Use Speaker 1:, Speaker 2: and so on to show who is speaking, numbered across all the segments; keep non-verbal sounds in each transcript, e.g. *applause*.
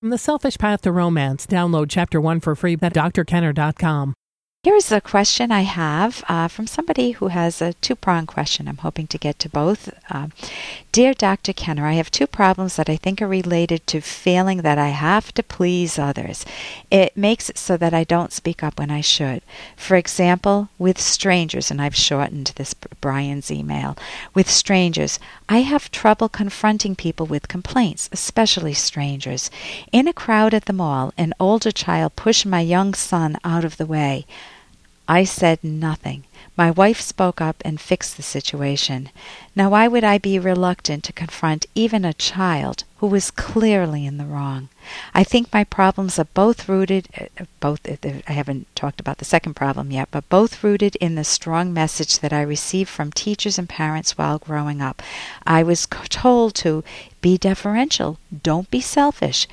Speaker 1: From The Selfish Path to Romance, download Chapter 1 for free at drkenner.com.
Speaker 2: Here's a question I have uh, from somebody who has a two pronged question. I'm hoping to get to both. Uh, Dear Dr. Kenner, I have two problems that I think are related to feeling that I have to please others. It makes it so that I don't speak up when I should. For example, with strangers, and I've shortened this Brian's email, with strangers, I have trouble confronting people with complaints, especially strangers. In a crowd at the mall, an older child pushed my young son out of the way. I said nothing. My wife spoke up and fixed the situation. Now, why would I be reluctant to confront even a child who was clearly in the wrong? I think my problems are both rooted, uh, both, uh, I haven't talked about the second problem yet, but both rooted in the strong message that I received from teachers and parents while growing up. I was told to be deferential, don't be selfish,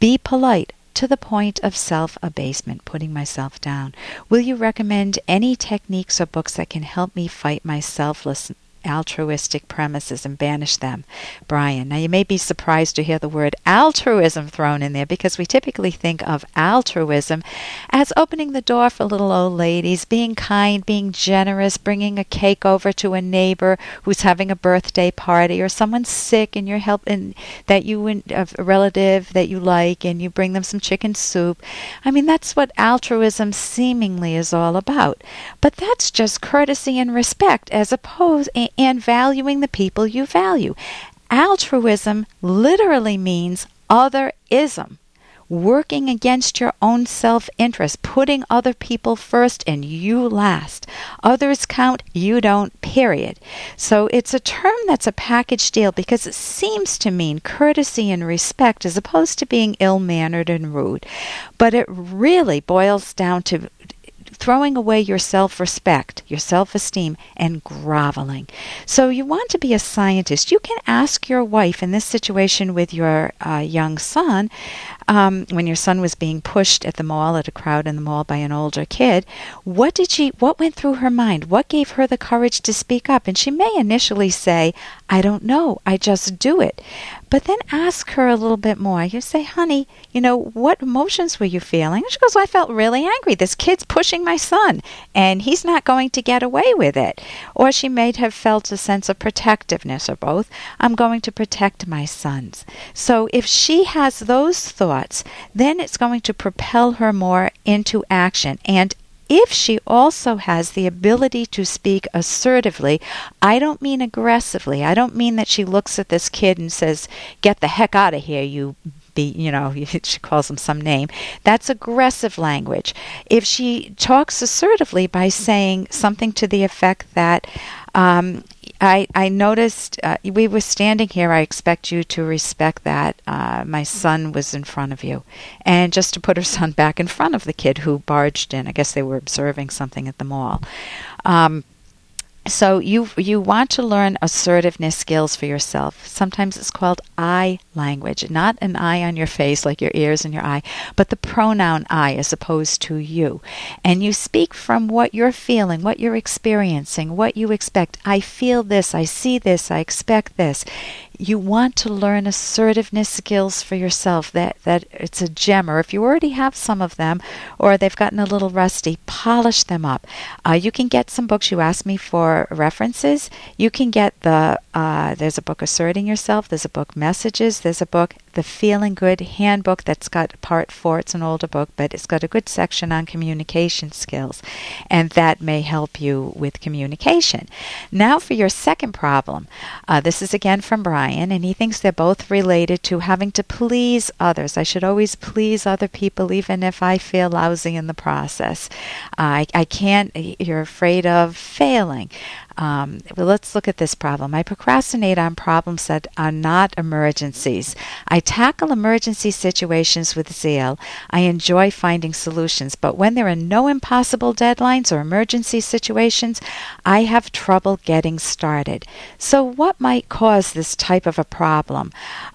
Speaker 2: be polite, to the point of self abasement, putting myself down. Will you recommend any techniques or books that can help me fight my selfless altruistic premises and banish them. Brian. Now, you may be surprised to hear the word altruism thrown in there because we typically think of altruism as opening the door for little old ladies, being kind, being generous, bringing a cake over to a neighbor who's having a birthday party or someone's sick and you're helping that you a relative that you like and you bring them some chicken soup. I mean, that's what altruism seemingly is all about. But that's just courtesy and respect as opposed and valuing the people you value. Altruism literally means otherism working against your own self interest, putting other people first and you last. Others count, you don't, period. So it's a term that's a package deal because it seems to mean courtesy and respect as opposed to being ill mannered and rude. But it really boils down to throwing away your self respect, your self esteem, and groveling. So, you want to be a scientist. You can ask your wife in this situation with your uh, young son um, when your son was being pushed at the mall at a crowd in the mall by an older kid. What did she what went through her mind? What gave her the courage to speak up? And she may initially say i don't know. I just do it but then ask her a little bit more. You say honey you know what emotions were you feeling? And she goes well, i felt really angry. This kid's pushing my son and he's not going to get away with it. Or she may have felt a sense of protectiveness or both. I'm going to protect my sons. So if she has those thoughts thoughts, then it's going to propel her more into action. And if she also has the ability to speak assertively, I don't mean aggressively. I don't mean that she looks at this kid and says, Get the heck out of here, you be, you know, *laughs* she calls him some name. That's aggressive language. If she talks assertively by saying something to the effect that, um, I, I noticed uh, we were standing here. I expect you to respect that. Uh, my son was in front of you. And just to put her *laughs* son back in front of the kid who barged in. I guess they were observing something at the mall. Um, so you you want to learn assertiveness skills for yourself. Sometimes it's called I language, not an eye on your face like your ears and your eye, but the pronoun I as opposed to you. And you speak from what you're feeling, what you're experiencing, what you expect. I feel this, I see this, I expect this you want to learn assertiveness skills for yourself that that it's a gem or if you already have some of them or they've gotten a little rusty polish them up. Uh, you can get some books. You asked me for references. You can get the uh, there's a book asserting yourself. There's a book messages. There's a book the Feeling Good Handbook that's got part four. It's an older book, but it's got a good section on communication skills, and that may help you with communication. Now, for your second problem, uh, this is again from Brian, and he thinks they're both related to having to please others. I should always please other people, even if I feel lousy in the process. Uh, I, I can't, you're afraid of failing. Um, let's look at this problem. I procrastinate on problems that are not emergencies. I tackle emergency situations with zeal. I enjoy finding solutions, but when there are no impossible deadlines or emergency situations, I have trouble getting started. So, what might cause this type of a problem?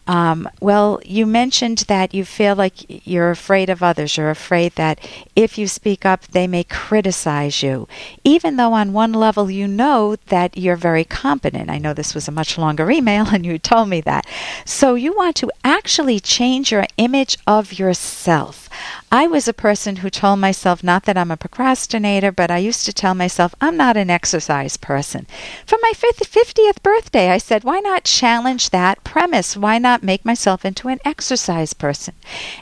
Speaker 2: Um, well, you mentioned that you feel like you're afraid of others. You're afraid that if you speak up, they may criticize you. Even though on one level you know that you're very competent. I know this was a much longer email *laughs* and you told me that. So you want to actually change your image of yourself. I was a person who told myself, not that I'm a procrastinator, but I used to tell myself, I'm not an exercise person. For my 50th birthday, I said, why not challenge that premise? Why not make myself into an exercise person?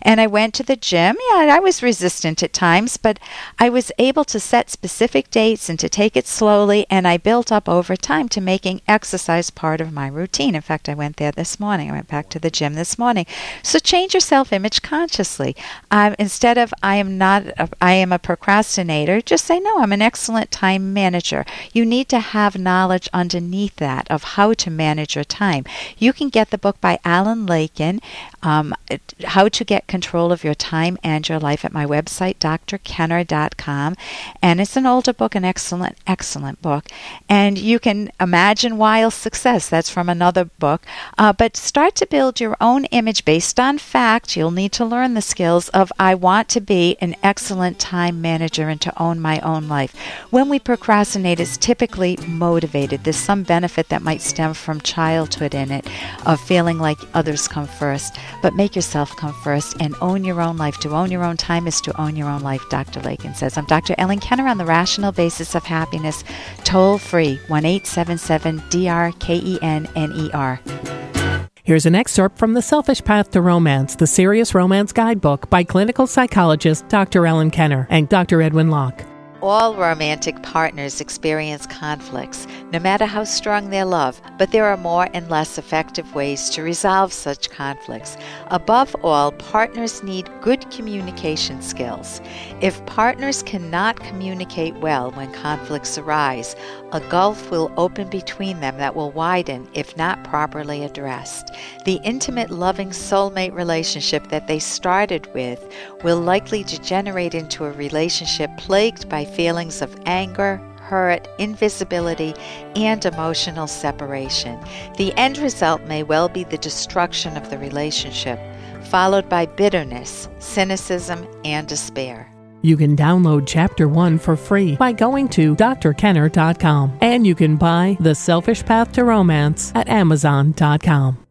Speaker 2: And I went to the gym. Yeah, I was resistant at times, but I was able to set specific dates and to take it slowly, and I built up over time to making exercise part of my routine. In fact, I went there this morning. I went back to the gym this morning. So change your self image consciously. Um, instead of I am not, a, I am a procrastinator, just say, no, I'm an excellent time manager. You need to have knowledge underneath that of how to manage your time. You can get the book by Alan Lakein, um, How to Get Control of Your Time and Your Life at my website, drkenner.com. And it's an older book, an excellent, excellent book. And you can imagine Wild Success. That's from another book. Uh, but start to build your own image based on fact. You'll need to learn the skills of I want to be an excellent time manager and to own my own life. When we procrastinate, it's typically motivated. There's some benefit that might stem from childhood in it of feeling like others come first. But make yourself come first and own your own life. To own your own time is to own your own life, Dr. Lakein says. I'm Dr. Ellen Kenner on the Rational Basis of Happiness, toll free 1 877 D R K E N N E R.
Speaker 1: Here's an excerpt from The Selfish Path to Romance, the Serious Romance Guidebook by clinical psychologist Dr. Ellen Kenner and Dr. Edwin Locke.
Speaker 2: All romantic partners experience conflicts, no matter how strong their love, but there are more and less effective ways to resolve such conflicts. Above all, partners need good communication skills. If partners cannot communicate well when conflicts arise, a gulf will open between them that will widen if not properly addressed. The intimate, loving soulmate relationship that they started with will likely degenerate into a relationship plagued by feelings of anger, hurt, invisibility, and emotional separation. The end result may well be the destruction of the relationship, followed by bitterness, cynicism, and despair.
Speaker 1: You can download Chapter 1 for free by going to drkenner.com. And you can buy The Selfish Path to Romance at amazon.com.